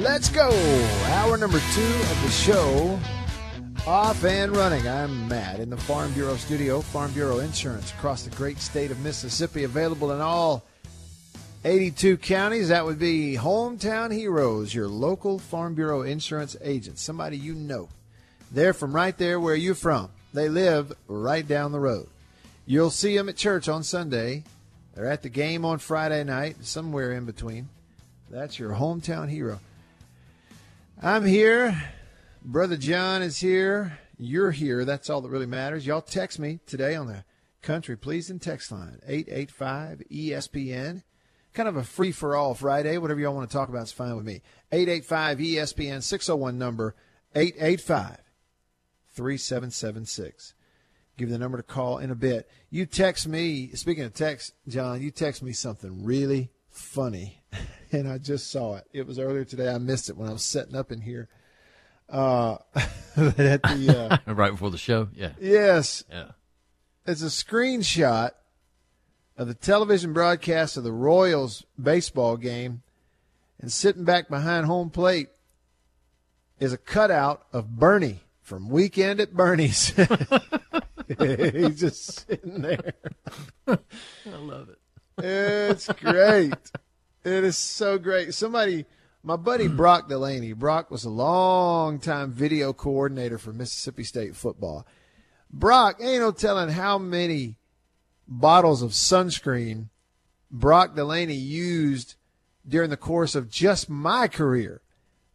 Let's go. Hour number two of the show. Off and running. I'm Matt in the Farm Bureau studio. Farm Bureau Insurance across the great state of Mississippi, available in all 82 counties. That would be Hometown Heroes, your local Farm Bureau insurance agent, somebody you know. They're from right there where you're from. They live right down the road. You'll see them at church on Sunday. They're at the game on Friday night, somewhere in between. That's your hometown hero. I'm here. Brother John is here. You're here. That's all that really matters. Y'all text me today on the country pleasing text line 885 ESPN. Kind of a free for all Friday. Whatever y'all want to talk about is fine with me. 885 ESPN 601 number 885 3776. Give the number to call in a bit. You text me, speaking of text, John, you text me something really funny, and I just saw it. It was earlier today. I missed it when I was setting up in here. Uh, at the, uh, right before the show, yeah. Yes. Yeah. It's a screenshot of the television broadcast of the Royals baseball game, and sitting back behind home plate is a cutout of Bernie from Weekend at Bernie's. He's just sitting there. I love it. It's great. It is so great. Somebody, my buddy Brock Delaney, Brock was a long time video coordinator for Mississippi State football. Brock, ain't no telling how many bottles of sunscreen Brock Delaney used during the course of just my career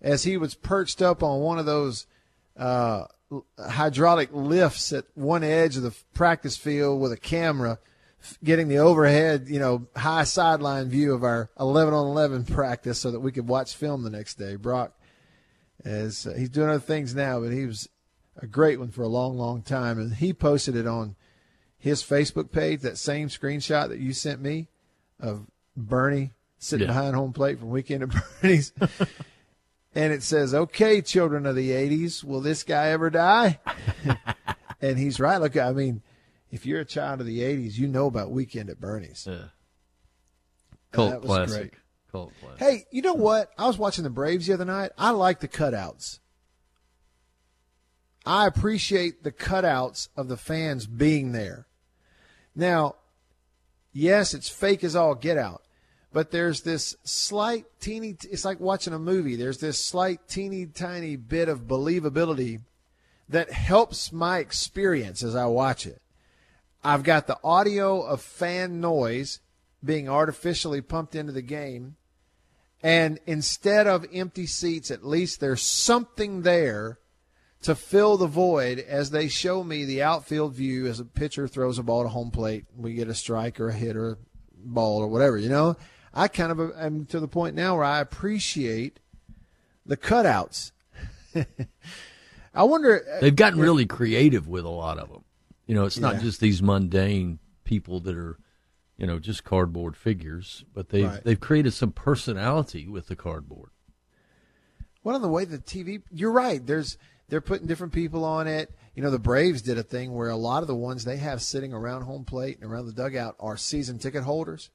as he was perched up on one of those uh, hydraulic lifts at one edge of the practice field with a camera getting the overhead, you know, high sideline view of our 11 on 11 practice so that we could watch film the next day. Brock, as uh, he's doing other things now, but he was a great one for a long, long time. And he posted it on his Facebook page, that same screenshot that you sent me of Bernie sitting Yeah. behind home plate from Weekend at Bernie's. and it says, "Okay, children of the '80s, will this guy ever die?" and he's right. Look, I mean, if you're a child of the '80s, you know about Weekend at Bernie's. Yeah. Uh, Cult That was classic. great. Cult classic. Hey, you know what? I was watching the Braves the other night. I like the cutouts. I appreciate the cutouts of the fans being there. Now, yes, it's fake as all get out, but there's this slight teeny, it's like watching a movie. There's this slight teeny tiny bit of believability that helps my experience as I watch it. I've got the audio of fan noise being artificially pumped into the game. And instead of empty seats, at least there's something there to fill the void as they show me the outfield view as a pitcher throws a ball to home plate. We get a strike or a hit or a ball or whatever, you know? I kind of am to the point now where I appreciate the cutouts. I wonder. Uh, They've gotten really creative with a lot of them. You know, it's not just these mundane people that are, you know, just cardboard figures, but they've Right. they've created some personality with the cardboard. One of the way the TV, you're right. There's they're putting different people on it. You know, the Braves did a thing where a lot of the ones they have sitting around home plate and around the dugout are season ticket holders,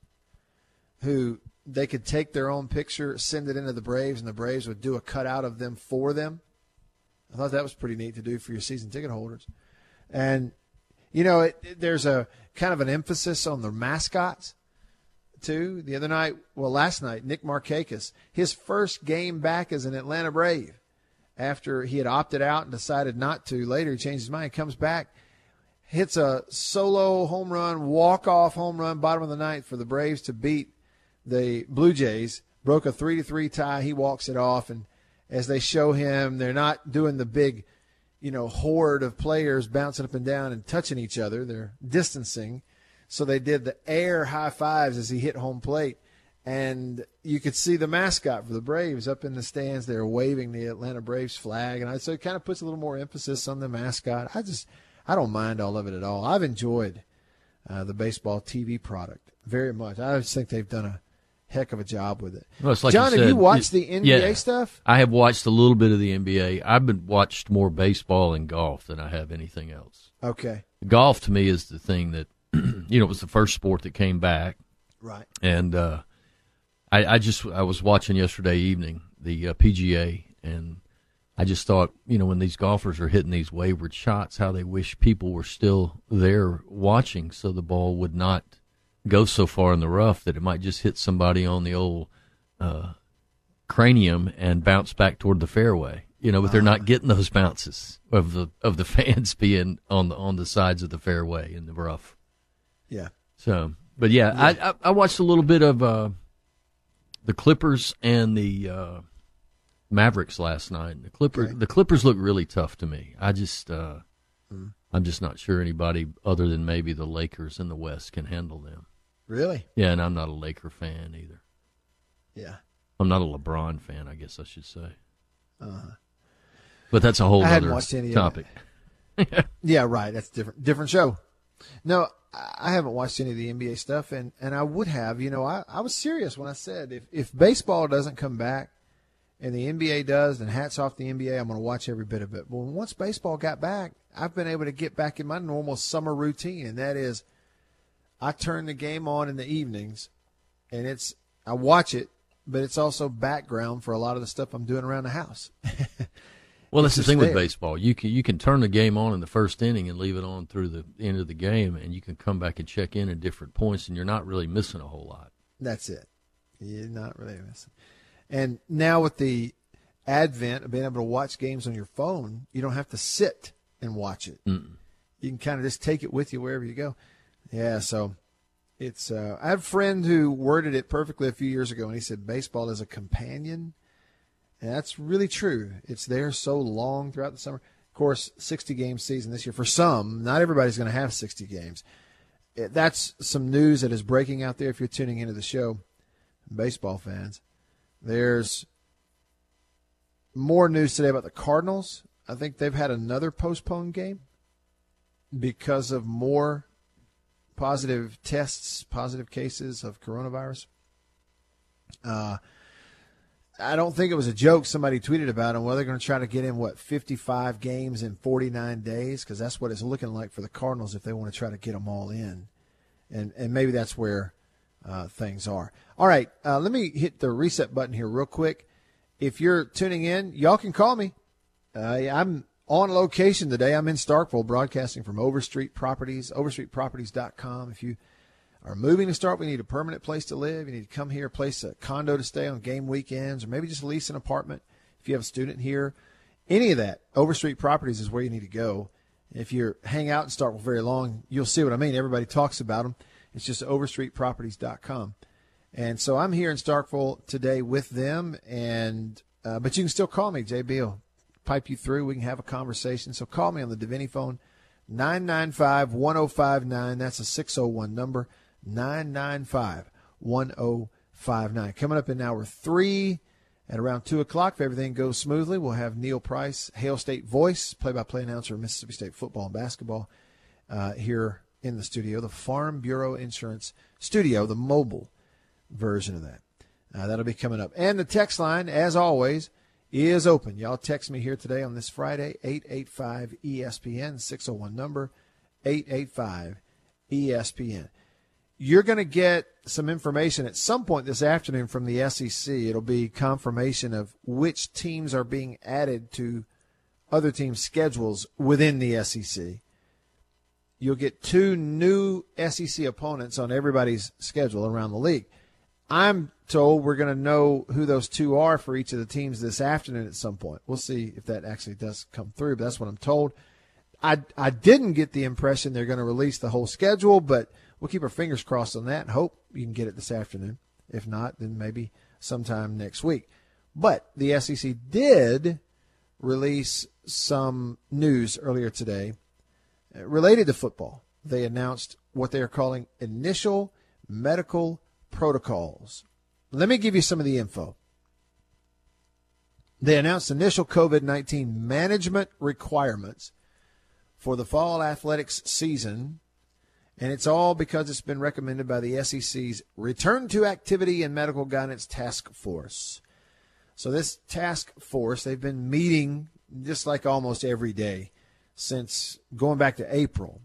who they could take their own picture, send it into the Braves, and the Braves would do a cutout of them for them. I thought that was pretty neat to do for your season ticket holders, and you know, it, there's a kind of an emphasis on the mascots too. The other night, well, last night, Nick Markakis, his first game back as an Atlanta Brave after he had opted out and decided not to. Later, he changed his mind, comes back, hits a solo home run, walk off home run, bottom of the ninth for the Braves to beat the Blue Jays. Broke a three to three tie. He walks it off, and as they show him, they're not doing the big, you know, horde of players bouncing up and down and touching each other. They're distancing. So they did the air high fives as he hit home plate. And you could see the mascot for the Braves up in the stands there waving the Atlanta Braves flag. And I, so it kind of puts a little more emphasis on the mascot. I just, I don't mind all of it at all. I've enjoyed uh, the baseball TV product very much. I just think they've done a heck of a job with it. Well, it's like John, you have you watched it- the NBA yeah. stuff? I have watched a little bit of the NBA. I've been watched more baseball and golf than I have anything else. Okay. Golf to me is the thing that you know it was the first sport that came back, Right. and uh, I, I just I was watching yesterday evening the uh, PGA, and I just thought, you know, when these golfers are hitting these wayward shots, how they wish people were still there watching, so the ball would not go so far in the rough that it might just hit somebody on the old uh, cranium and bounce back toward the fairway. You know, but they're not getting those bounces of the of the fans being on the on the sides of the fairway in the rough. Yeah. So, but yeah, I, I I watched a little bit of uh, the Clippers and the uh, Mavericks last night. The Clippers Okay. the Clippers look really tough to me. I just uh, I'm just not sure anybody other than maybe the Lakers in the West can handle them. Really? Yeah, and I'm not a Laker fan either. Yeah. I'm not a LeBron fan, I guess I should say. Uh-huh. But that's a whole. I other watched any of topic. Yeah, right. That's different. Different show. No, I I haven't watched any of the NBA stuff, and, and I would have. You know, I, I was serious when I said if, if baseball doesn't come back and the NBA does, then hats off the NBA. I'm going to watch every bit of it. But once baseball got back, I've been able to get back in my normal summer routine, and that is I turn the game on in the evenings, and it's I watch it, but it's also background for a lot of the stuff I'm doing around the house. Well, that's the just thing with baseball. You can you can turn the game on in the first inning and leave it on through the end of the game, and you can come back and check in at different points, and you're not really missing a whole lot. That's it. You're not really missing. And now with the advent of being able to watch games on your phone, you don't have to sit and watch it. You can kind of just take it with you wherever you go. Yeah, so it's. Uh, I have a friend who worded it perfectly a few years ago, and he said baseball is a companion, and that's really true. It's there so long throughout the summer. Of course, 60 game season this year for some. Not everybody's going to have 60 games. It- That's some news that is breaking out there. If you're tuning into the show, baseball fans, there's more news today about the Cardinals. I think they've had another postponed game because of more positive tests, positive cases of coronavirus. Uh, I don't think it was a joke. Somebody tweeted about them. Well, they're going to try to get in what 55 games in 49 days because that's what it's looking like for the Cardinals if they want to try to get them all in, and and maybe that's where uh, things are. All right, uh, let me hit the reset button here real quick. If you're tuning in, y'all can call me. Uh, I'm on location today. I'm in Starkville, broadcasting from Overstreet Properties, overstreetproperties.com. If you are moving to Starkville, you need a permanent place to live. You need to come here, place, a condo to stay on game weekends, or maybe just lease an apartment. If you have a student here, any of that, Overstreet Properties is where you need to go. If you hang out in Starkville very long, you'll see what I mean. Everybody talks about them. It's just overstreetproperties.com. And so I'm here in Starkville today with them, and uh, but you can still call me, JB. will pipe you through. We can have a conversation. So call me on the Davini phone, 995 1059. That's a 601 number, 995 1059. Coming up in hour three at around 2 o'clock, if everything goes smoothly, we'll have Neil Price, Hail State voice, play by play announcer of Mississippi State football and basketball uh, here in the studio, the Farm Bureau Insurance Studio, the mobile version of that. Uh, that'll be coming up. And the text line, as always, is open. Y'all text me here today on this Friday, 885 ESPN, 601 number, 885 ESPN. You're going to get some information at some point this afternoon from the SEC. It'll be confirmation of which teams are being added to other teams' schedules within the SEC. You'll get two new SEC opponents on everybody's schedule around the league. I'm told we're going to know who those two are for each of the teams this afternoon at some point. We'll see if that actually does come through, but that's what I'm told. I, I didn't get the impression they're going to release the whole schedule, but we'll keep our fingers crossed on that and hope you can get it this afternoon. If not, then maybe sometime next week. But the SEC did release some news earlier today uh, related to football. They announced what they are calling initial medical protocols. Let me give you some of the info. They announced initial COVID 19 management requirements for the fall athletics season, and it's all because it's been recommended by the SEC's Return to Activity and Medical Guidance Task Force. So, this task force, they've been meeting just like almost every day since going back to April.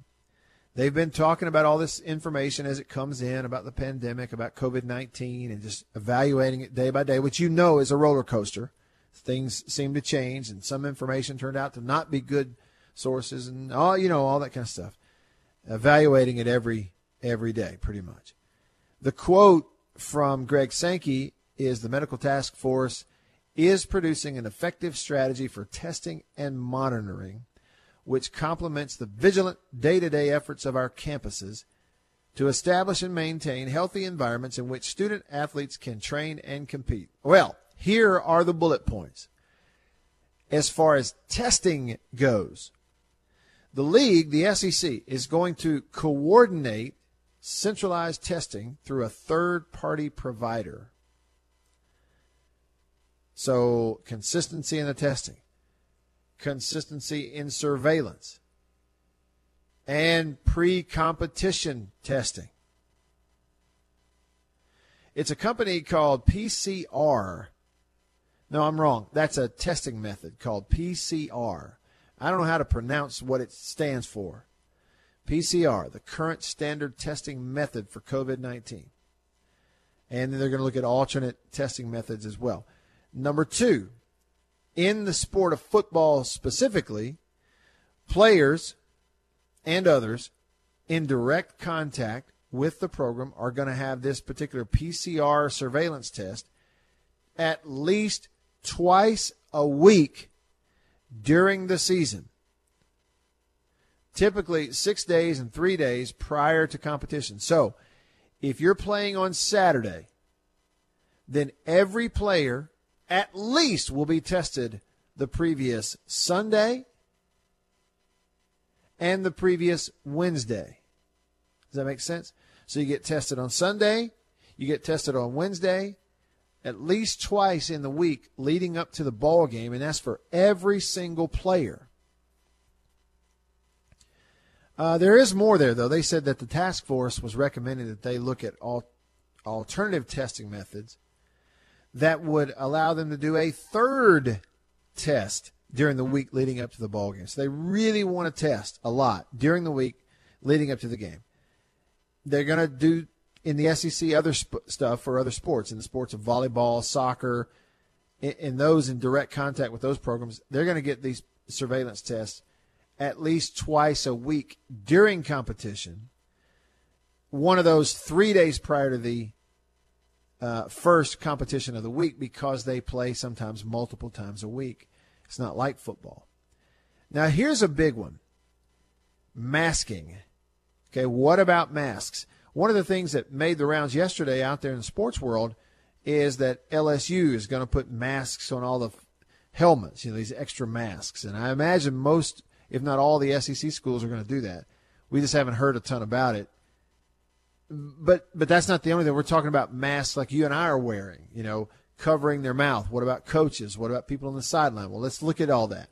They've been talking about all this information as it comes in about the pandemic, about COVID 19, and just evaluating it day by day, which you know is a roller coaster. things seem to change, and some information turned out to not be good sources, and all you know, all that kind of stuff. Evaluating it every every day, pretty much. The quote from Greg Sankey is the medical task force is producing an effective strategy for testing and monitoring, which complements the vigilant day to day efforts of our campuses to establish and maintain healthy environments in which student athletes can train and compete. Well, here are the bullet points. As far as testing goes, the league, the SEC, is going to coordinate centralized testing through a third party provider. So, consistency in the testing, consistency in surveillance, and pre competition testing. It's a company called PCR. No, I'm wrong. That's a testing method called PCR. I don't know how to pronounce what it stands for. PCR, the current standard testing method for COVID 19. And then they're going to look at alternate testing methods as well. Number two, in the sport of football specifically, players and others in direct contact with the program are going to have this particular PCR surveillance test at least twice a week during the season. Typically six days and three days prior to competition. So if you're playing on Saturday, then every player at least will be tested the previous Sunday and the previous Wednesday. Does that make sense? So you get tested on Sunday, you get tested on Wednesday, at least twice in the week leading up to the ball game, and that's for every single player. Uh, there is more there, though. They said that the task force was recommending that they look at all alternative testing methods that would allow them to do a third test during the week leading up to the ball game. So they really want to test a lot during the week leading up to the game. They're going to do in the SEC other sp- stuff for other sports, in the sports of volleyball, soccer, in, in those in direct contact with those programs. They're going to get these surveillance tests at least twice a week during competition. One of those three days prior to the uh, first competition of the week because they play sometimes multiple times a week. It's not like football. Now, here's a big one masking. Okay, what about masks? One of the things that made the rounds yesterday out there in the sports world is that LSU is going to put masks on all the helmets, you know, these extra masks. And I imagine most, if not all, the SEC schools are going to do that. We just haven't heard a ton about it. But but that's not the only thing. We're talking about masks like you and I are wearing, you know, covering their mouth? What about coaches? What about people on the sideline? Well, let's look at all that.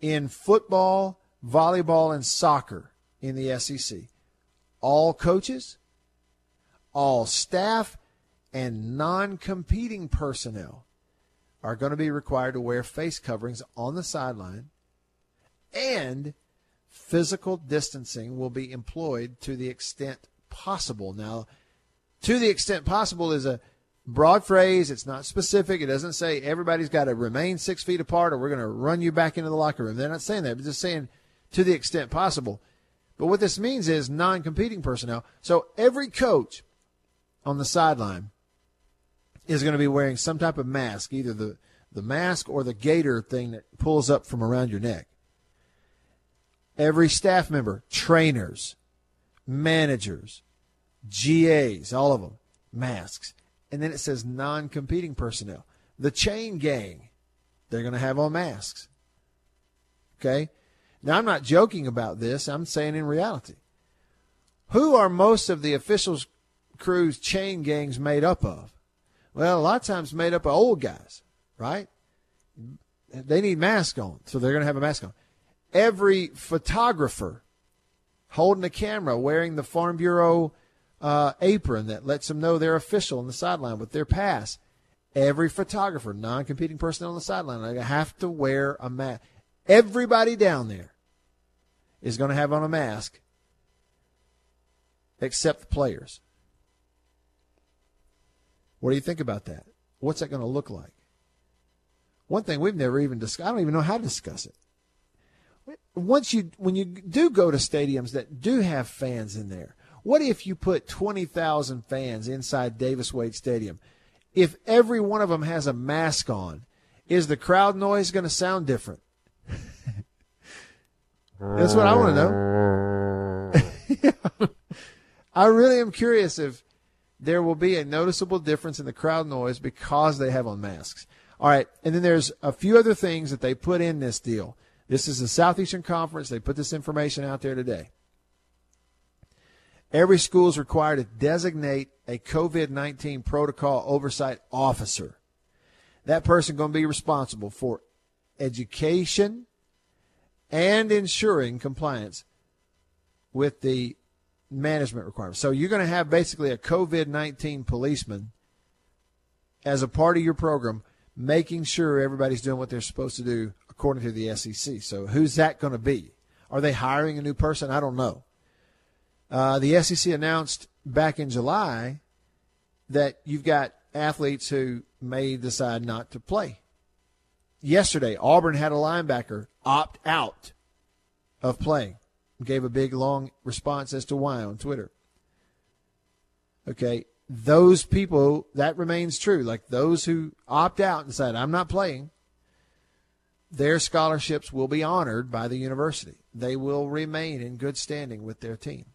In football, volleyball, and soccer in the SEC, all coaches, all staff, and non competing personnel are going to be required to wear face coverings on the sideline, and physical distancing will be employed to the extent possible. Now, to the extent possible is a broad phrase. It's not specific. It doesn't say everybody's got to remain six feet apart or we're going to run you back into the locker room. They're not saying that. They're just saying to the extent possible. But what this means is non competing personnel. So every coach on the sideline is going to be wearing some type of mask, either the, the mask or the gaiter thing that pulls up from around your neck. Every staff member, trainers, managers, GAs, all of them, masks and then it says non competing personnel. The chain gang, they're going to have on masks. Okay? Now, I'm not joking about this, I'm saying in reality. Who are most of the officials' crews chain gangs made up of? Well, a lot of times made up of old guys, right? They need masks on, so they're going to have a mask on. Every photographer holding a camera wearing the Farm Bureau uh, apron that lets them know they're official on the sideline with their pass. Every photographer, non competing personnel on the sideline, they have to wear a mask. Everybody down there is going to have on a mask except the players. What do you think about that? What's that going to look like? one thing we've never even discussed. I don't even know how to discuss it. Once you when you do go to stadiums that do have fans in there, what if you put twenty thousand fans inside Davis Wade Stadium? If every one of them has a mask on, is the crowd noise going to sound different? That's what I want to know. I really am curious if there will be a noticeable difference in the crowd noise because they have on masks. All right, and then there's a few other things that they put in this deal. This is the Southeastern Conference. They put this information out there today. Every school is required to designate a COVID 19 protocol oversight officer. That person going to be responsible for education and ensuring compliance with the management requirements. So you're going to have basically a COVID 19 policeman as a part of your program, making sure everybody's doing what they're supposed to do according to the SEC. So who's that going to be? Are they hiring a new person? I don't know. Uh, the SEC announced back in July that you've got athletes who may decide not to play. Yesterday, Auburn had a linebacker opt out of playing. Gave a big long response as to why on Twitter. Okay, those people that remains true. Like those who opt out and decide I'm not playing, their scholarships will be honored by the university. They will remain in good standing with their team.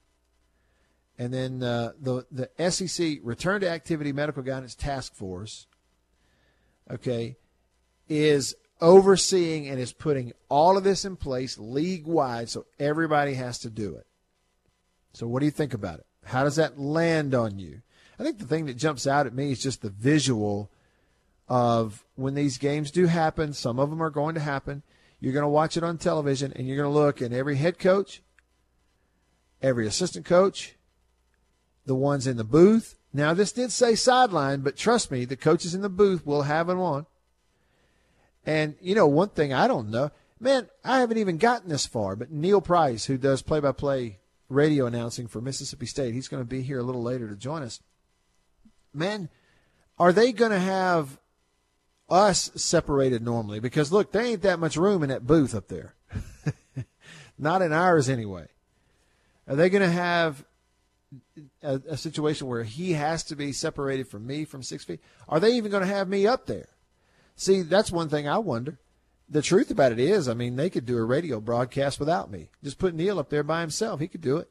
And then uh, the the SEC Return to Activity Medical Guidance Task Force, okay, is overseeing and is putting all of this in place league wide, so everybody has to do it. So, what do you think about it? How does that land on you? I think the thing that jumps out at me is just the visual of when these games do happen. Some of them are going to happen. You're going to watch it on television, and you're going to look, and every head coach, every assistant coach, the ones in the booth. Now, this did say sideline, but trust me, the coaches in the booth will have them on. And, you know, one thing I don't know, man, I haven't even gotten this far, but Neil Price, who does play by play radio announcing for Mississippi State, he's going to be here a little later to join us. Man, are they going to have us separated normally? Because, look, there ain't that much room in that booth up there. Not in ours, anyway. Are they going to have a, a, situation where he has to be separated from me from six feet? Are they even going to have me up there? See, that's one thing I wonder. The truth about it is, I mean, they could do a radio broadcast without me. Just put Neil up there by himself. He could do it.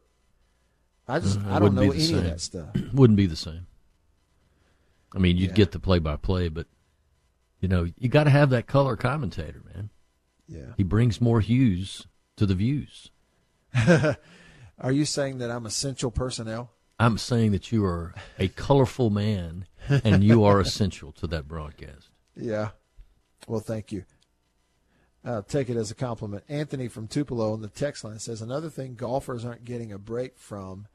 I just, uh, I don't know any same. of that stuff. wouldn't be the same. I mean, you'd Yeah. get the play by play, but you know, you got to have that color commentator, man. Yeah. He brings more hues to the views. Are you saying that I'm essential personnel? I'm saying that you are a colorful man, and you are essential to that broadcast. Yeah. Well, thank you. I'll take it as a compliment. Anthony from Tupelo on the text line says another thing golfers aren't getting a break from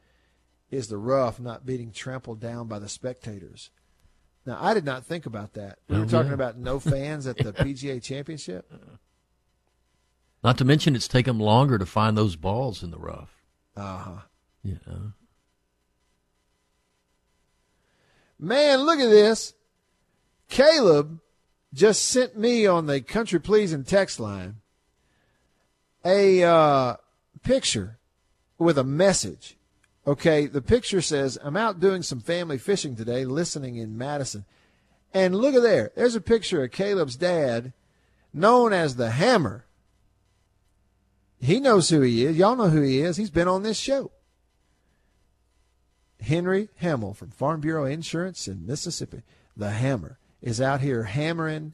is the rough not being trampled down by the spectators. Now, I did not think about that. We were Oh, talking yeah. about no fans at the PGA Championship. Not to mention, it's taken longer to find those balls in the rough. Uh huh. Know, Man, look at this. Caleb just sent me on the country pleasing text line a uh, picture with a message. Okay, the picture says, I'm out doing some family fishing today, listening in Madison. And look at there. There's a picture of Caleb's dad, known as the Hammer. He knows who he is. Y'all know who he is. He's been on this show. Henry Hamill from Farm Bureau Insurance in Mississippi, the Hammer, is out here hammering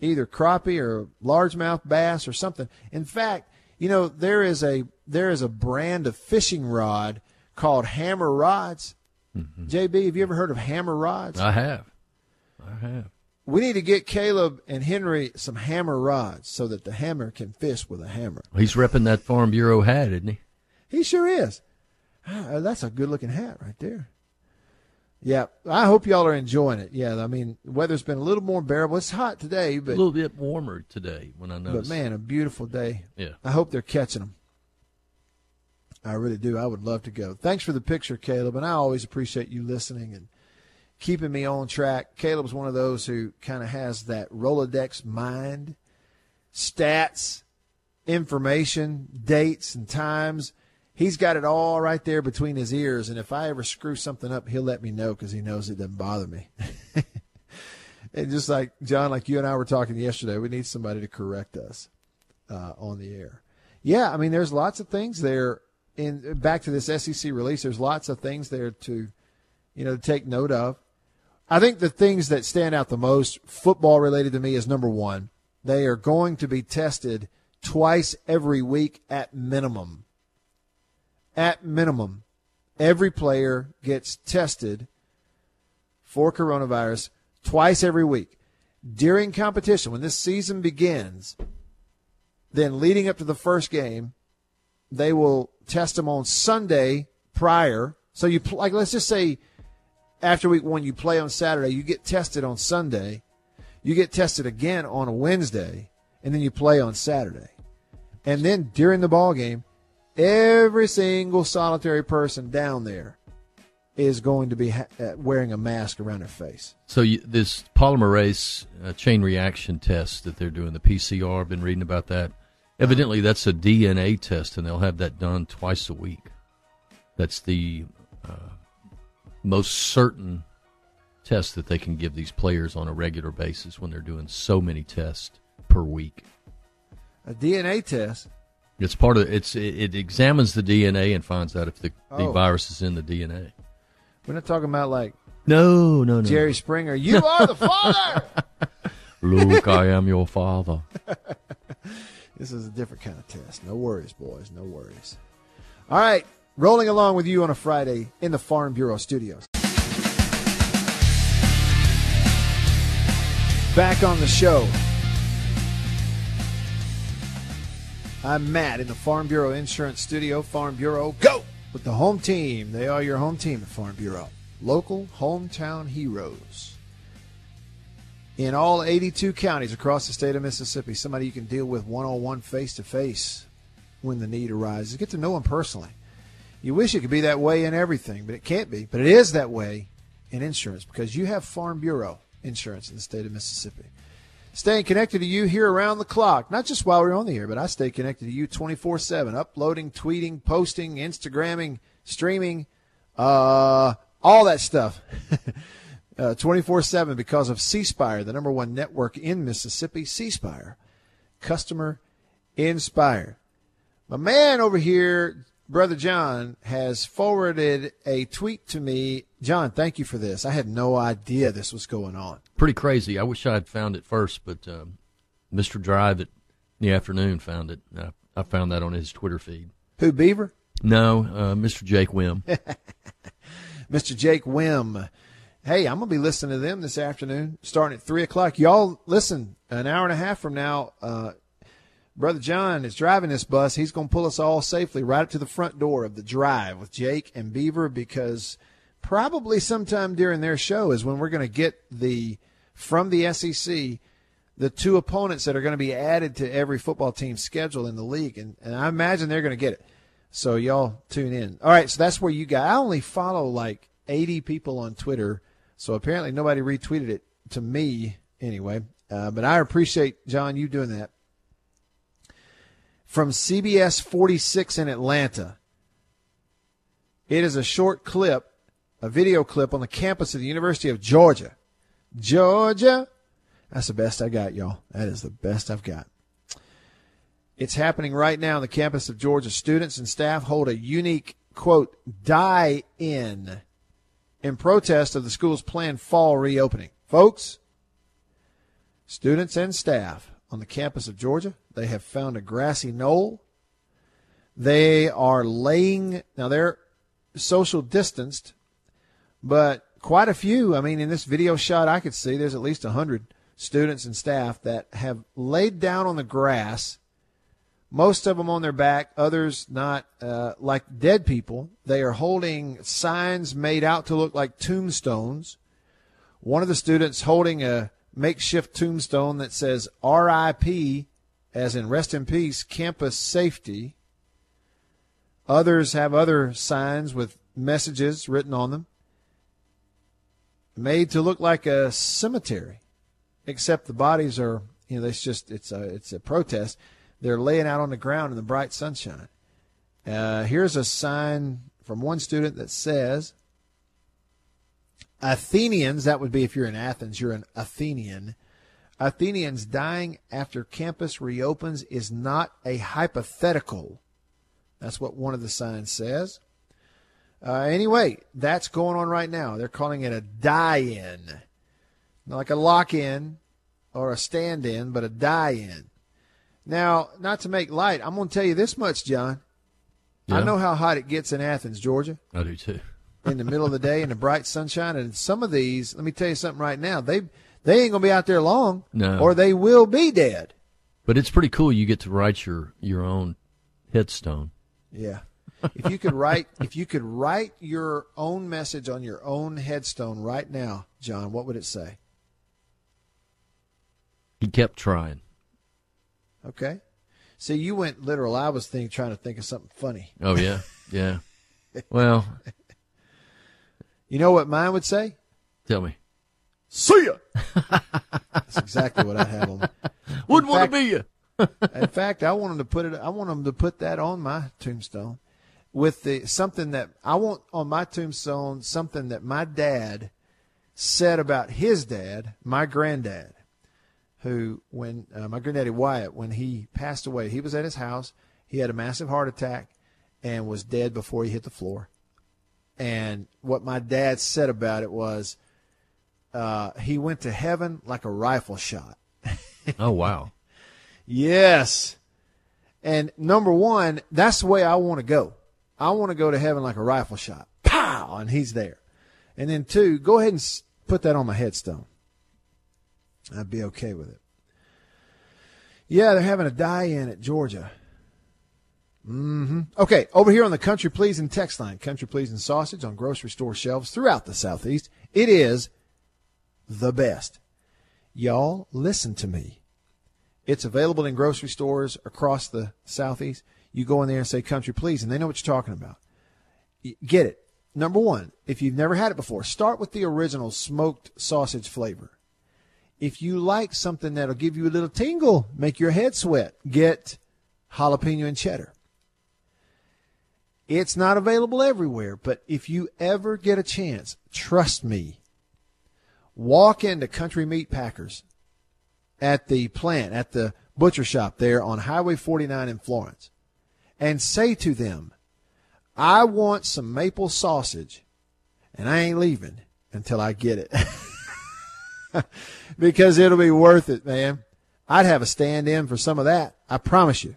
either crappie or largemouth bass or something. In fact, you know there is a there is a brand of fishing rod called Hammer rods. JB, have you ever heard of Hammer rods? I have, I have. we need to get Caleb and Henry some hammer rods so that the hammer can fish with a hammer. He's repping that Farm Bureau hat, isn't he? He sure is. Ah, that's a good looking hat right there. Yeah, I hope y'all are enjoying it. Yeah, I mean, weather's been a little more bearable. It's hot today, but a little bit warmer today when I but man, a beautiful day. yeah. I hope they're catching them. I really do. I would love to go. Thanks for the picture, Caleb, and I always appreciate you listening and keeping me on track. Caleb's one of those who kind of has that Rolodex mind, stats, information, dates, and times. He's got it all right there between his ears. And if I ever screw something up, he'll let me know because he knows it doesn't bother me. and just like John, like you and I were talking yesterday, we need somebody to correct us uh, on the air. Yeah, I mean, there's lots of things there. In back to this SEC release, there's lots of things there to, you know, to take note of. I think the things that stand out the most, football related to me, is number one. They are going to be tested twice every week at minimum. At minimum, every player gets tested for coronavirus twice every week. During competition, when this season begins, then leading up to the first game, they will test them on Sunday prior. So you like let's just say after week one you play on Saturday, you get tested on Sunday, you get tested again on a Wednesday, and then you play on Saturday. And then during the ball game, every single solitary person down there is going to be ha- uh, wearing a mask around their face. So you, this polymerase uh, chain reaction test that they're doing, the PCR, I've been reading about that. Evidently, that's a DNA test, and they'll have that done twice a week. That's the uh, most certain test that they can give these players on a regular basis when they're doing so many tests per week. A DNA test. It's part of it's it, it examines the DNA and finds out if the, the Oh. virus is in the DNA. We're not talking about like No, no, no. Jerry Springer. You are the father. Luke, I am your father. This is a different kind of test. No worries, boys. No worries. All right. Rolling along with you on a Friday in the Farm Bureau studios. Back on the show. I'm Matt in the Farm Bureau Insurance Studio. Farm Bureau, go! With the home team. They are your home team at Farm Bureau. Local hometown heroes in all 82 counties across the state of Mississippi, somebody you can deal with one on one, face to face when the need arises. Get to know them personally. You wish it could be that way in everything, but it can't be. But it is that way in insurance because you have Farm Bureau insurance in the state of Mississippi. Staying connected to you here around the clock, not just while we're on the air, but I stay connected to you 24 7, uploading, tweeting, posting, Instagramming, streaming, uh, all that stuff. Twenty four seven because of C Spire, the number one network in Mississippi. C Spire, customer inspired. My man over here, brother John, has forwarded a tweet to me. John, thank you for this. I had no idea this was going on. Pretty crazy. I wish I had found it first, but um, Mr. Drive at in the afternoon found it. I, I found that on his Twitter feed. Who Beaver? No, uh, Mr. Jake Wim. Mr. Jake Wim. Hey, I'm gonna be listening to them this afternoon, starting at three o'clock. Y'all listen. An hour and a half from now, uh, Brother John is driving this bus. He's gonna pull us all safely right up to the front door of the drive with Jake and Beaver because probably sometime during their show is when we're gonna get the from the SEC the two opponents that are going to be added to every football team's schedule in the league, and, and I imagine they're going to get it. So y'all tune in. All right, so that's where you got. I only follow like 80 people on Twitter, so apparently nobody retweeted it to me anyway. Uh, but I appreciate John you doing that. From CBS 46 in Atlanta, it is a short clip, a video clip on the campus of the University of Georgia. Georgia. That's the best I got, y'all. That is the best I've got. It's happening right now on the campus of Georgia. Students and staff hold a unique, quote, die in in protest of the school's planned fall reopening. Folks, students and staff on the campus of Georgia, they have found a grassy knoll. They are laying, now they're social distanced, but quite a few. I mean, in this video shot I could see, there's at least 100 students and staff that have laid down on the grass most of them on their back, others not, uh, like dead people. They are holding signs made out to look like tombstones. One of the students holding a makeshift tombstone that says RIP, as in rest in peace, campus safety. Others have other signs with messages written on them. made to look like a cemetery, except the bodies are, you know, it's just it's a it's a protest. They're laying out on the ground in the bright sunshine. Uh, here's a sign from one student that says, "Athenians." That would be if you're in Athens, you're an Athenian. Athenians dying after campus reopens is not a hypothetical. That's what one of the signs says. Uh, anyway, that's going on right now. They're calling it a die-in, not like a lock-in or a stand-in, but a die-in. Now, not to make light, I'm going to tell you this much, John. I know how hot it gets in Athens, Georgia, I do too. in the middle of the day in the bright sunshine. And some of these, let me tell you something right now, they they ain't going to be out there long, No. or they will be dead. But it's pretty cool. You get to write your your own headstone. Yeah. If you could write if you could write your own message on your own headstone right now, John, what would it say? He kept trying. Okay. So you went literal. I was think, trying to think of something funny. Oh yeah, yeah. Well, You know what mine would say? tell me. See ya. That's exactly what I'd have on. Wouldn't want to be you. In fact, I want them to put it. I want them to put that on my tombstone with the something that I want on my tombstone. Something that my dad said about his dad, my granddad, who when uh, my granddaddy Wyatt, when he passed away, he was at his house. He had a massive heart attack and was dead before he hit the floor. And what my dad said about it was, uh, he went to heaven like a rifle shot. Oh wow. Yes. And number one, that's the way I want to go. I want to go to heaven like a rifle shot. Pow! And he's there. And then two, go ahead and put that on my headstone. I'd be okay with it. Yeah, they're having a die-in at Georgia. Mm-hmm. Okay, over here on the Country Pleasing text line, Country Pleasing sausage on grocery store shelves throughout the Southeast. It is the best. Y'all, listen to me. It's available in grocery stores across the southeast. You go in there and say country please, and they know what you're talking about. Get it. Number one, if you've never had it before, start with the original smoked sausage flavor. If you like something that'll give you a little tingle, make your head sweat, get jalapeno and cheddar. It's not available everywhere, but if you ever get a chance, trust me, walk into Country Meat Packers at the plant, at the butcher shop there on Highway 49 in Florence, and say to them, I want some maple sausage, and I ain't leaving until I get it. because it'll be worth it, man. I'd have a stand in for some of that. I promise you.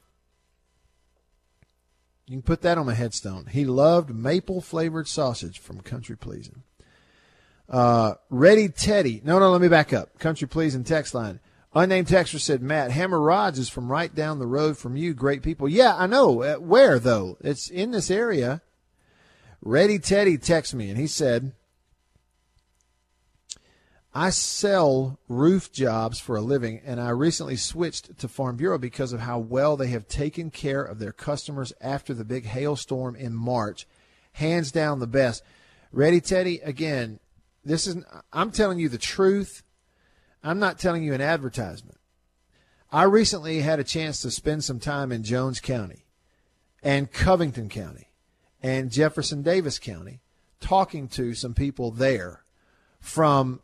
You can put that on my headstone. He loved maple flavored sausage from Country Pleasing. Uh, Ready Teddy. No, no, let me back up. Country Pleasing text line. Unnamed texter said, Matt, Hammer Rods is from right down the road from you. Great people. Yeah, I know. Uh, where, though? It's in this area. Ready Teddy texted me, and he said, I sell roof jobs for a living, and I recently switched to Farm Bureau because of how well they have taken care of their customers after the big hailstorm in March. Hands down the best. Ready, Teddy? Again, this is I'm telling you the truth. I'm not telling you an advertisement. I recently had a chance to spend some time in Jones County and Covington County and Jefferson Davis County talking to some people there from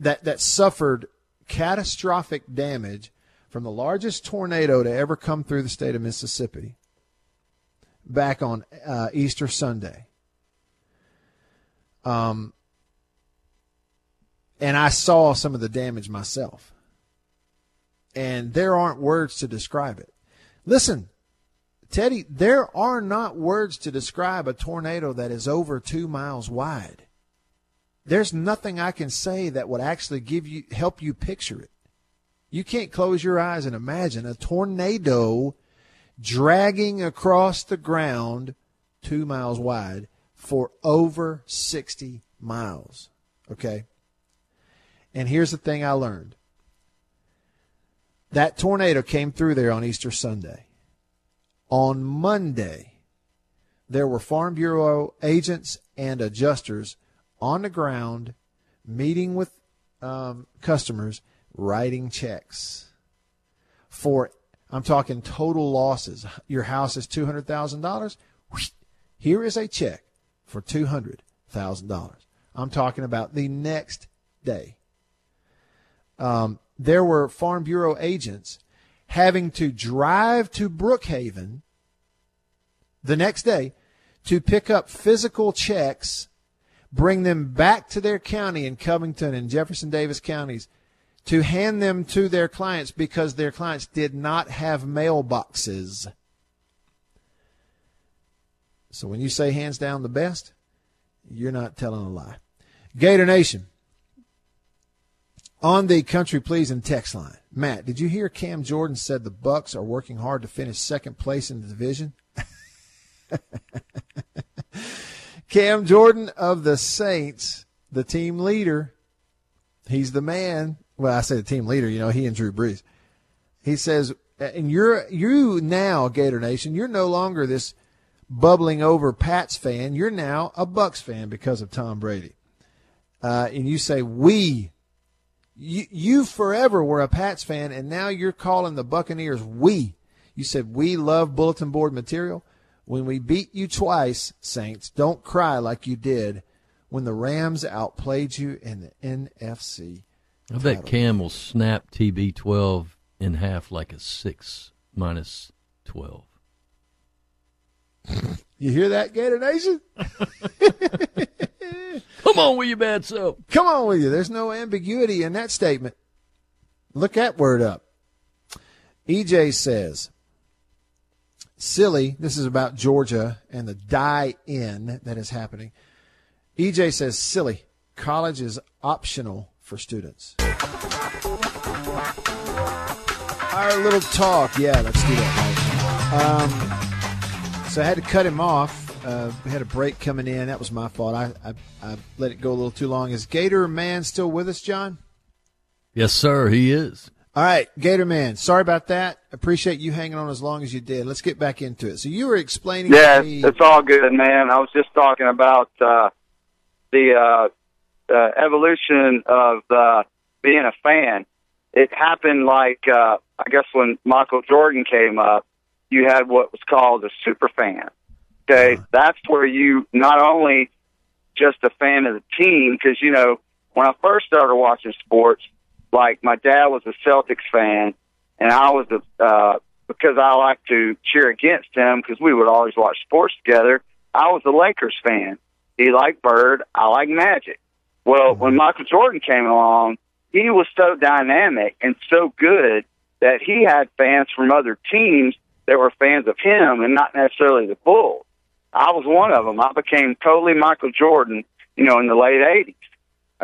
that that suffered catastrophic damage from the largest tornado to ever come through the state of Mississippi back on uh, Easter Sunday. Um, and I saw some of the damage myself. And there aren't words to describe it. Listen, Teddy, there are not words to describe a tornado that is over two miles wide. There's nothing I can say that would actually give you help you picture it. You can't close your eyes and imagine a tornado dragging across the ground two miles wide for over 60 miles. Okay? And here's the thing I learned that tornado came through there on Easter Sunday. On Monday, there were Farm Bureau agents and adjusters on the ground meeting with um, customers, writing checks for. I'm talking total losses. Your house is two hundred thousand dollars. Here is a check for two hundred thousand dollars. I'm talking about the next day. Um, there were Farm Bureau agents having to drive to Brookhaven the next day to pick up physical checks, bring them back to their county in Covington and Jefferson Davis counties to hand them to their clients because their clients did not have mailboxes. So when you say hands down the best, you're not telling a lie. Gator Nation. On the country pleasing text line, Matt, did you hear Cam Jordan said the Bucks are working hard to finish second place in the division? Cam Jordan of the Saints, the team leader, he's the man. Well, I say the team leader, you know, he and Drew Brees. He says, and you're you now, Gator Nation, you're no longer this bubbling over Pats fan. You're now a Bucks fan because of Tom Brady. Uh, and you say we you, you forever were a Pats fan, and now you're calling the Buccaneers we. You said we love bulletin board material. When we beat you twice, Saints, don't cry like you did when the Rams outplayed you in the NFC. I bet Cam will snap TB12 in half like a 6 minus 12. You hear that, Gator Nation? Come on with your bad self. Come on with you. There's no ambiguity in that statement. Look that word up. EJ says, silly. This is about Georgia and the die in that is happening. EJ says, silly. College is optional for students. Our little talk. Yeah, let's do that. Um, so I had to cut him off uh, we had a break coming in. That was my fault. I, I, I let it go a little too long. Is Gator Man still with us, John? Yes, sir. He is. All right, Gator Man. Sorry about that. Appreciate you hanging on as long as you did. Let's get back into it. So you were explaining. Yeah, it's all good, man. I was just talking about uh, the uh, uh, evolution of uh, being a fan. It happened like uh, I guess when Michael Jordan came up, you had what was called a super fan. Okay, uh-huh. that's where you not only just a fan of the team, because you know when I first started watching sports, like my dad was a Celtics fan, and I was a uh, because I like to cheer against him because we would always watch sports together. I was a Lakers fan. He liked Bird. I like Magic. Well, when. Michael Jordan came along, he was so dynamic and so good that he had fans from other teams that were fans of him and not necessarily the Bulls. I was one of them. I became totally Michael Jordan, you know, in the late '80s.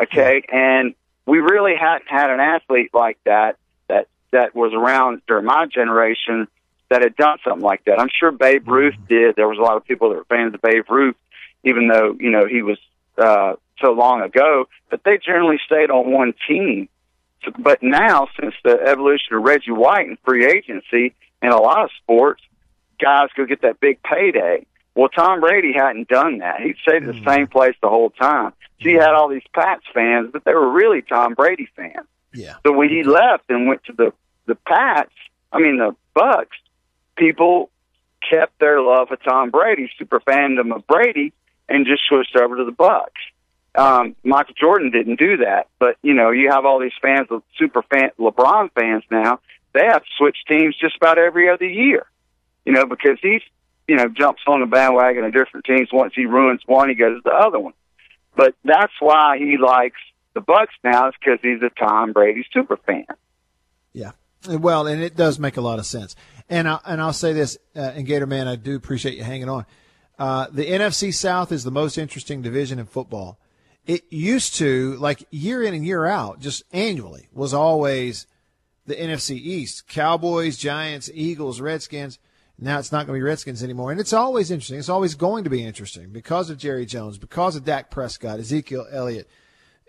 Okay, and we really hadn't had an athlete like that that that was around during my generation that had done something like that. I'm sure Babe Ruth mm-hmm. did. There was a lot of people that were fans of Babe Ruth, even though you know he was uh, so long ago. But they generally stayed on one team. So, but now, since the evolution of Reggie White and free agency in a lot of sports, guys go get that big payday. Well, Tom Brady hadn't done that. He'd stayed at the mm. same place the whole time. So he had all these Pats fans, but they were really Tom Brady fans. Yeah. So when he left and went to the the Pats, I mean the Bucks, people kept their love of Tom Brady, super fandom of Brady, and just switched over to the Bucks. Um, Michael Jordan didn't do that, but you know you have all these fans of super fan LeBron fans now. They have to switch teams just about every other year, you know, because he's you know, jumps on the bandwagon of different teams. Once he ruins one, he goes to the other one. But that's why he likes the Bucks now, is because he's a Tom Brady super fan. Yeah, well, and it does make a lot of sense. And I, and I'll say this, uh, and Gator Man, I do appreciate you hanging on. Uh, the NFC South is the most interesting division in football. It used to, like year in and year out, just annually, was always the NFC East: Cowboys, Giants, Eagles, Redskins. Now it's not going to be Redskins anymore. And it's always interesting. It's always going to be interesting because of Jerry Jones, because of Dak Prescott, Ezekiel Elliott,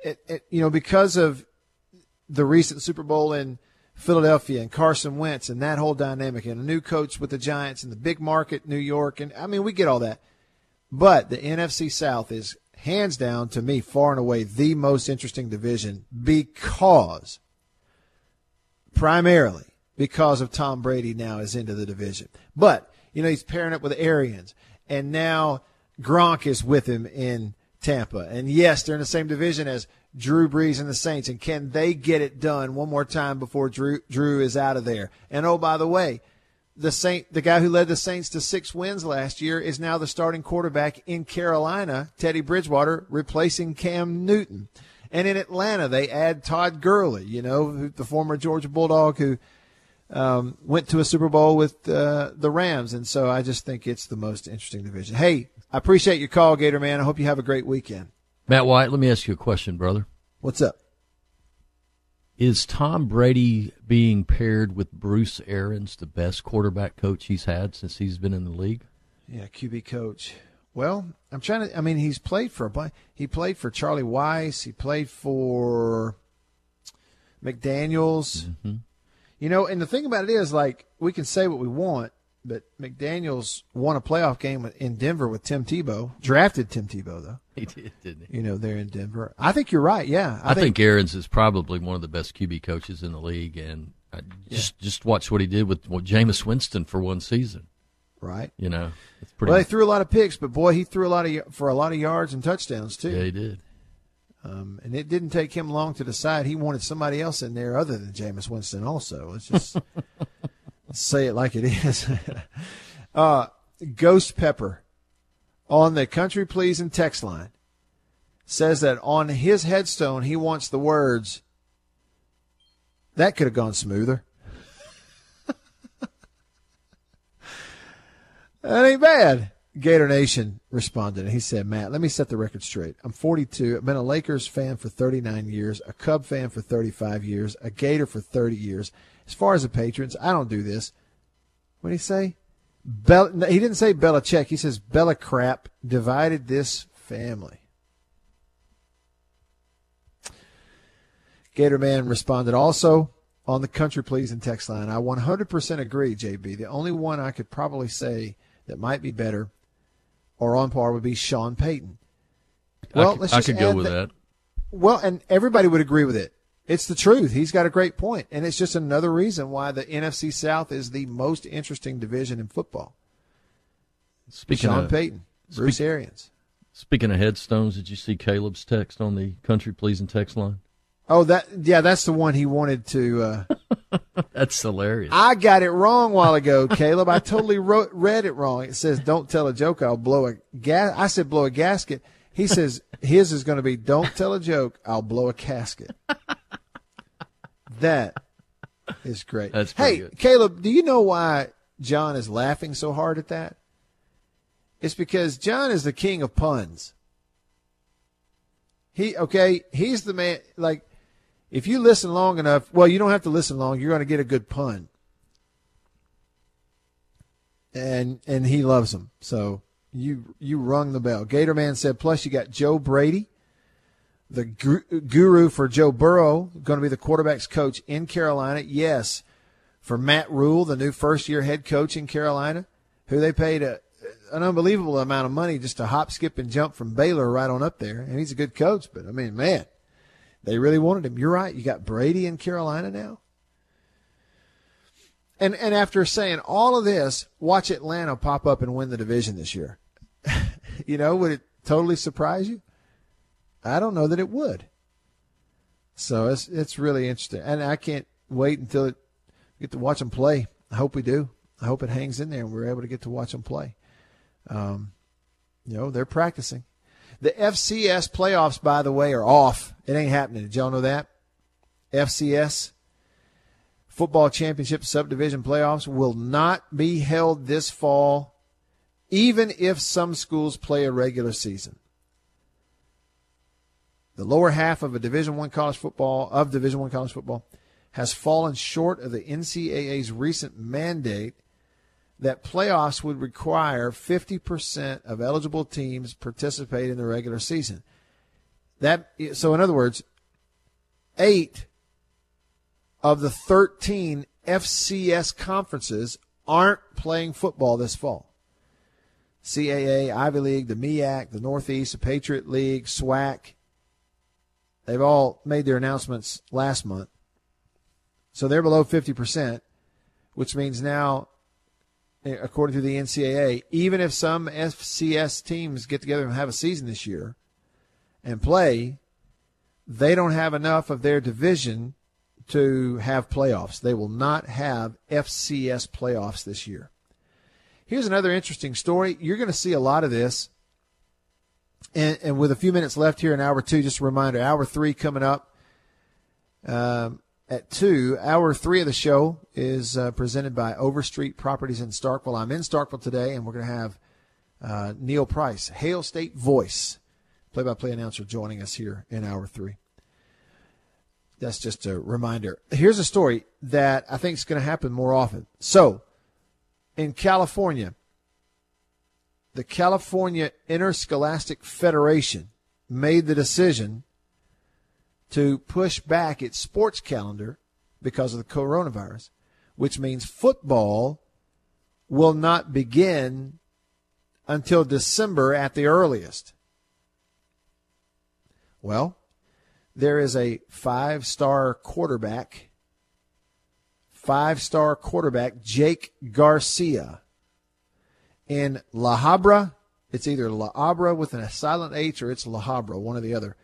it, it, you know, because of the recent Super Bowl in Philadelphia and Carson Wentz and that whole dynamic and a new coach with the Giants and the big market, New York. And I mean, we get all that. But the NFC South is hands down to me far and away the most interesting division because primarily because of Tom Brady now is into the division. But, you know, he's pairing up with Arians and now Gronk is with him in Tampa. And yes, they're in the same division as Drew Brees and the Saints. And can they get it done one more time before Drew, Drew is out of there? And oh, by the way, the Saint, the guy who led the Saints to six wins last year, is now the starting quarterback in Carolina, Teddy Bridgewater, replacing Cam Newton. And in Atlanta, they add Todd Gurley, you know, the former Georgia Bulldog who um, went to a Super Bowl with uh, the Rams. And so I just think it's the most interesting division. Hey, I appreciate your call, Gator Man. I hope you have a great weekend. Matt White, let me ask you a question, brother. What's up? Is Tom Brady being paired with Bruce Arians the best quarterback coach he's had since he's been in the league? Yeah, QB coach. Well, I'm trying to. I mean, he's played for a bunch. He played for Charlie Weis. He played for McDaniels. Mm-hmm. You know, and the thing about it is, like, we can say what we want, but McDaniels won a playoff game in Denver with Tim Tebow. Drafted Tim Tebow though. He did, didn't he? You know, they're in Denver. I think you're right. Yeah, I, I think, think Arians is probably one of the best QB coaches in the league, and uh, I just yeah. just watch what he did with well, Jameis Winston for one season. Right. You know, it's pretty. Well, he threw a lot of picks, but boy, he threw a lot of for a lot of yards and touchdowns too. Yeah, he did. Um, and it didn't take him long to decide he wanted somebody else in there other than Jameis Winston. Also, let's just say it like it is. Uh, Ghost Pepper on the country pleasing text line says that on his headstone he wants the words that could have gone smoother. that ain't bad. Gator Nation responded and he said, Matt, let me set the record straight. I'm 42. I've been a Lakers fan for 39 years, a Cub fan for 35 years, a Gator for 30 years. As far as the patrons, I don't do this. What did he say? Bel- he didn't say Belichick. He says Bella crap divided this family. Gator Man responded also on the country pleasing text line. I 100% agree, JB. The only one I could probably say that might be better or on par would be Sean Payton. Well, I could, let's just I could go with that. Well, and everybody would agree with it. It's the truth. He's got a great point, and it's just another reason why the NFC South is the most interesting division in football. Speaking Sean of, Payton, Bruce speak, Arians. Speaking of headstones, did you see Caleb's text on the country pleasing text line? Oh, that yeah, that's the one he wanted to. Uh, that's hilarious. I got it wrong a while ago, Caleb. I totally wrote read it wrong. It says, "Don't tell a joke, I'll blow a gas." I said, "Blow a gasket." He says his is going to be, "Don't tell a joke, I'll blow a casket." That is great. That's hey, good. Caleb. Do you know why John is laughing so hard at that? It's because John is the king of puns. He okay. He's the man. Like, if you listen long enough, well, you don't have to listen long. You're going to get a good pun. And and he loves them. So you you rung the bell. Gatorman said. Plus, you got Joe Brady the guru for Joe Burrow, going to be the quarterback's coach in Carolina. Yes, for Matt Rhule, the new first year head coach in Carolina, who they paid a, an unbelievable amount of money just to hop, skip, and jump from Baylor right on up there. And he's a good coach, but I mean, man, they really wanted him. You're right. You got Brady in Carolina now. And and after saying all of this, watch Atlanta pop up and win the division this year. you know, would it totally surprise you? I don't know that it would. So it's it's really interesting, and I can't wait until it get to watch them play. I hope we do. I hope it hangs in there and we're able to get to watch them play. Um, you know, they're practicing. The FCS playoffs, by the way, are off. It ain't happening. Did y'all know that? FCS football championship subdivision playoffs will not be held this fall, even if some schools play a regular season the lower half of a Division One college football of Division One college football has fallen short of the NCAA's recent mandate that playoffs would require 50% of eligible teams participate in the regular season. That so in other words, 8 of the 13 FCS conferences aren't playing football this fall. CAA, Ivy League, the MEAC, the Northeast, the Patriot League, SWAC. They've all made their announcements last month. So they're below 50%, which means now, according to the NCAA, even if some FCS teams get together and have a season this year and play, they don't have enough of their division to have playoffs. They will not have FCS playoffs this year. Here's another interesting story. You're going to see a lot of this. And, and with a few minutes left here in hour two, just a reminder hour three coming up um, at two. Hour three of the show is uh, presented by Overstreet Properties in Starkville. I'm in Starkville today, and we're going to have uh, Neil Price, Hail State Voice, play by play announcer, joining us here in hour three. That's just a reminder. Here's a story that I think is going to happen more often. So, in California, the California Interscholastic Federation made the decision to push back its sports calendar because of the coronavirus, which means football will not begin until December at the earliest. Well, there is a five star quarterback five star quarterback Jake Garcia. In La Habra, it's either La Habra with a silent H or it's La Habra, one or the other.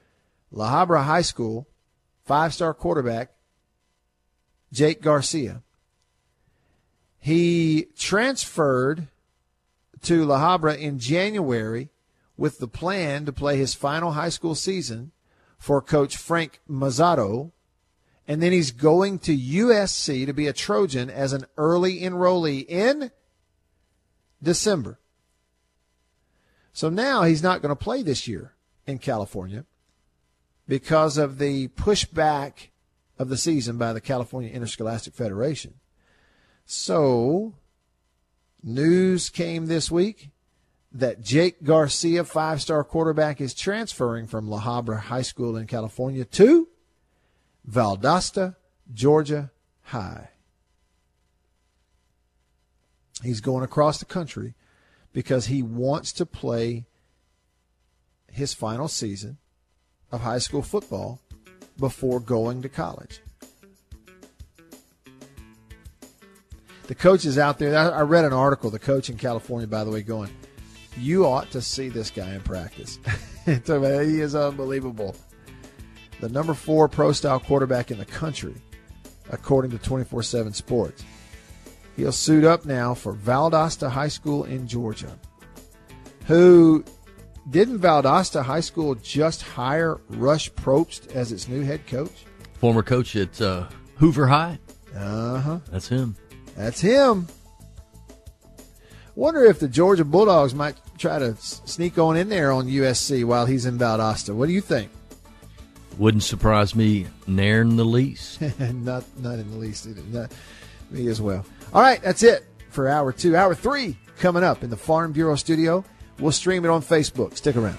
La Habra High School, five star quarterback Jake Garcia. He transferred to La Habra in January with the plan to play his final high school season for coach Frank Mazzotta and then he's going to USC to be a Trojan as an early enrollee in December. So now he's not going to play this year in California because of the pushback of the season by the California Interscholastic Federation. So, news came this week that Jake Garcia, five star quarterback, is transferring from La Habra High School in California to Valdosta, Georgia High. He's going across the country because he wants to play his final season of high school football before going to college. The coach is out there. I read an article, the coach in California, by the way, going, You ought to see this guy in practice. he is unbelievable the number four pro style quarterback in the country, according to 24 7 Sports. He'll suit up now for Valdosta High School in Georgia. Who didn't Valdosta High School just hire Rush Propst as its new head coach? Former coach at uh, Hoover High. Uh huh. That's him. That's him. Wonder if the Georgia Bulldogs might try to sneak on in there on USC while he's in Valdosta. What do you think? Wouldn't surprise me, near in the least. not, not in the least. Not me as well. All right, that's it for hour two. Hour three coming up in the Farm Bureau studio. We'll stream it on Facebook. Stick around.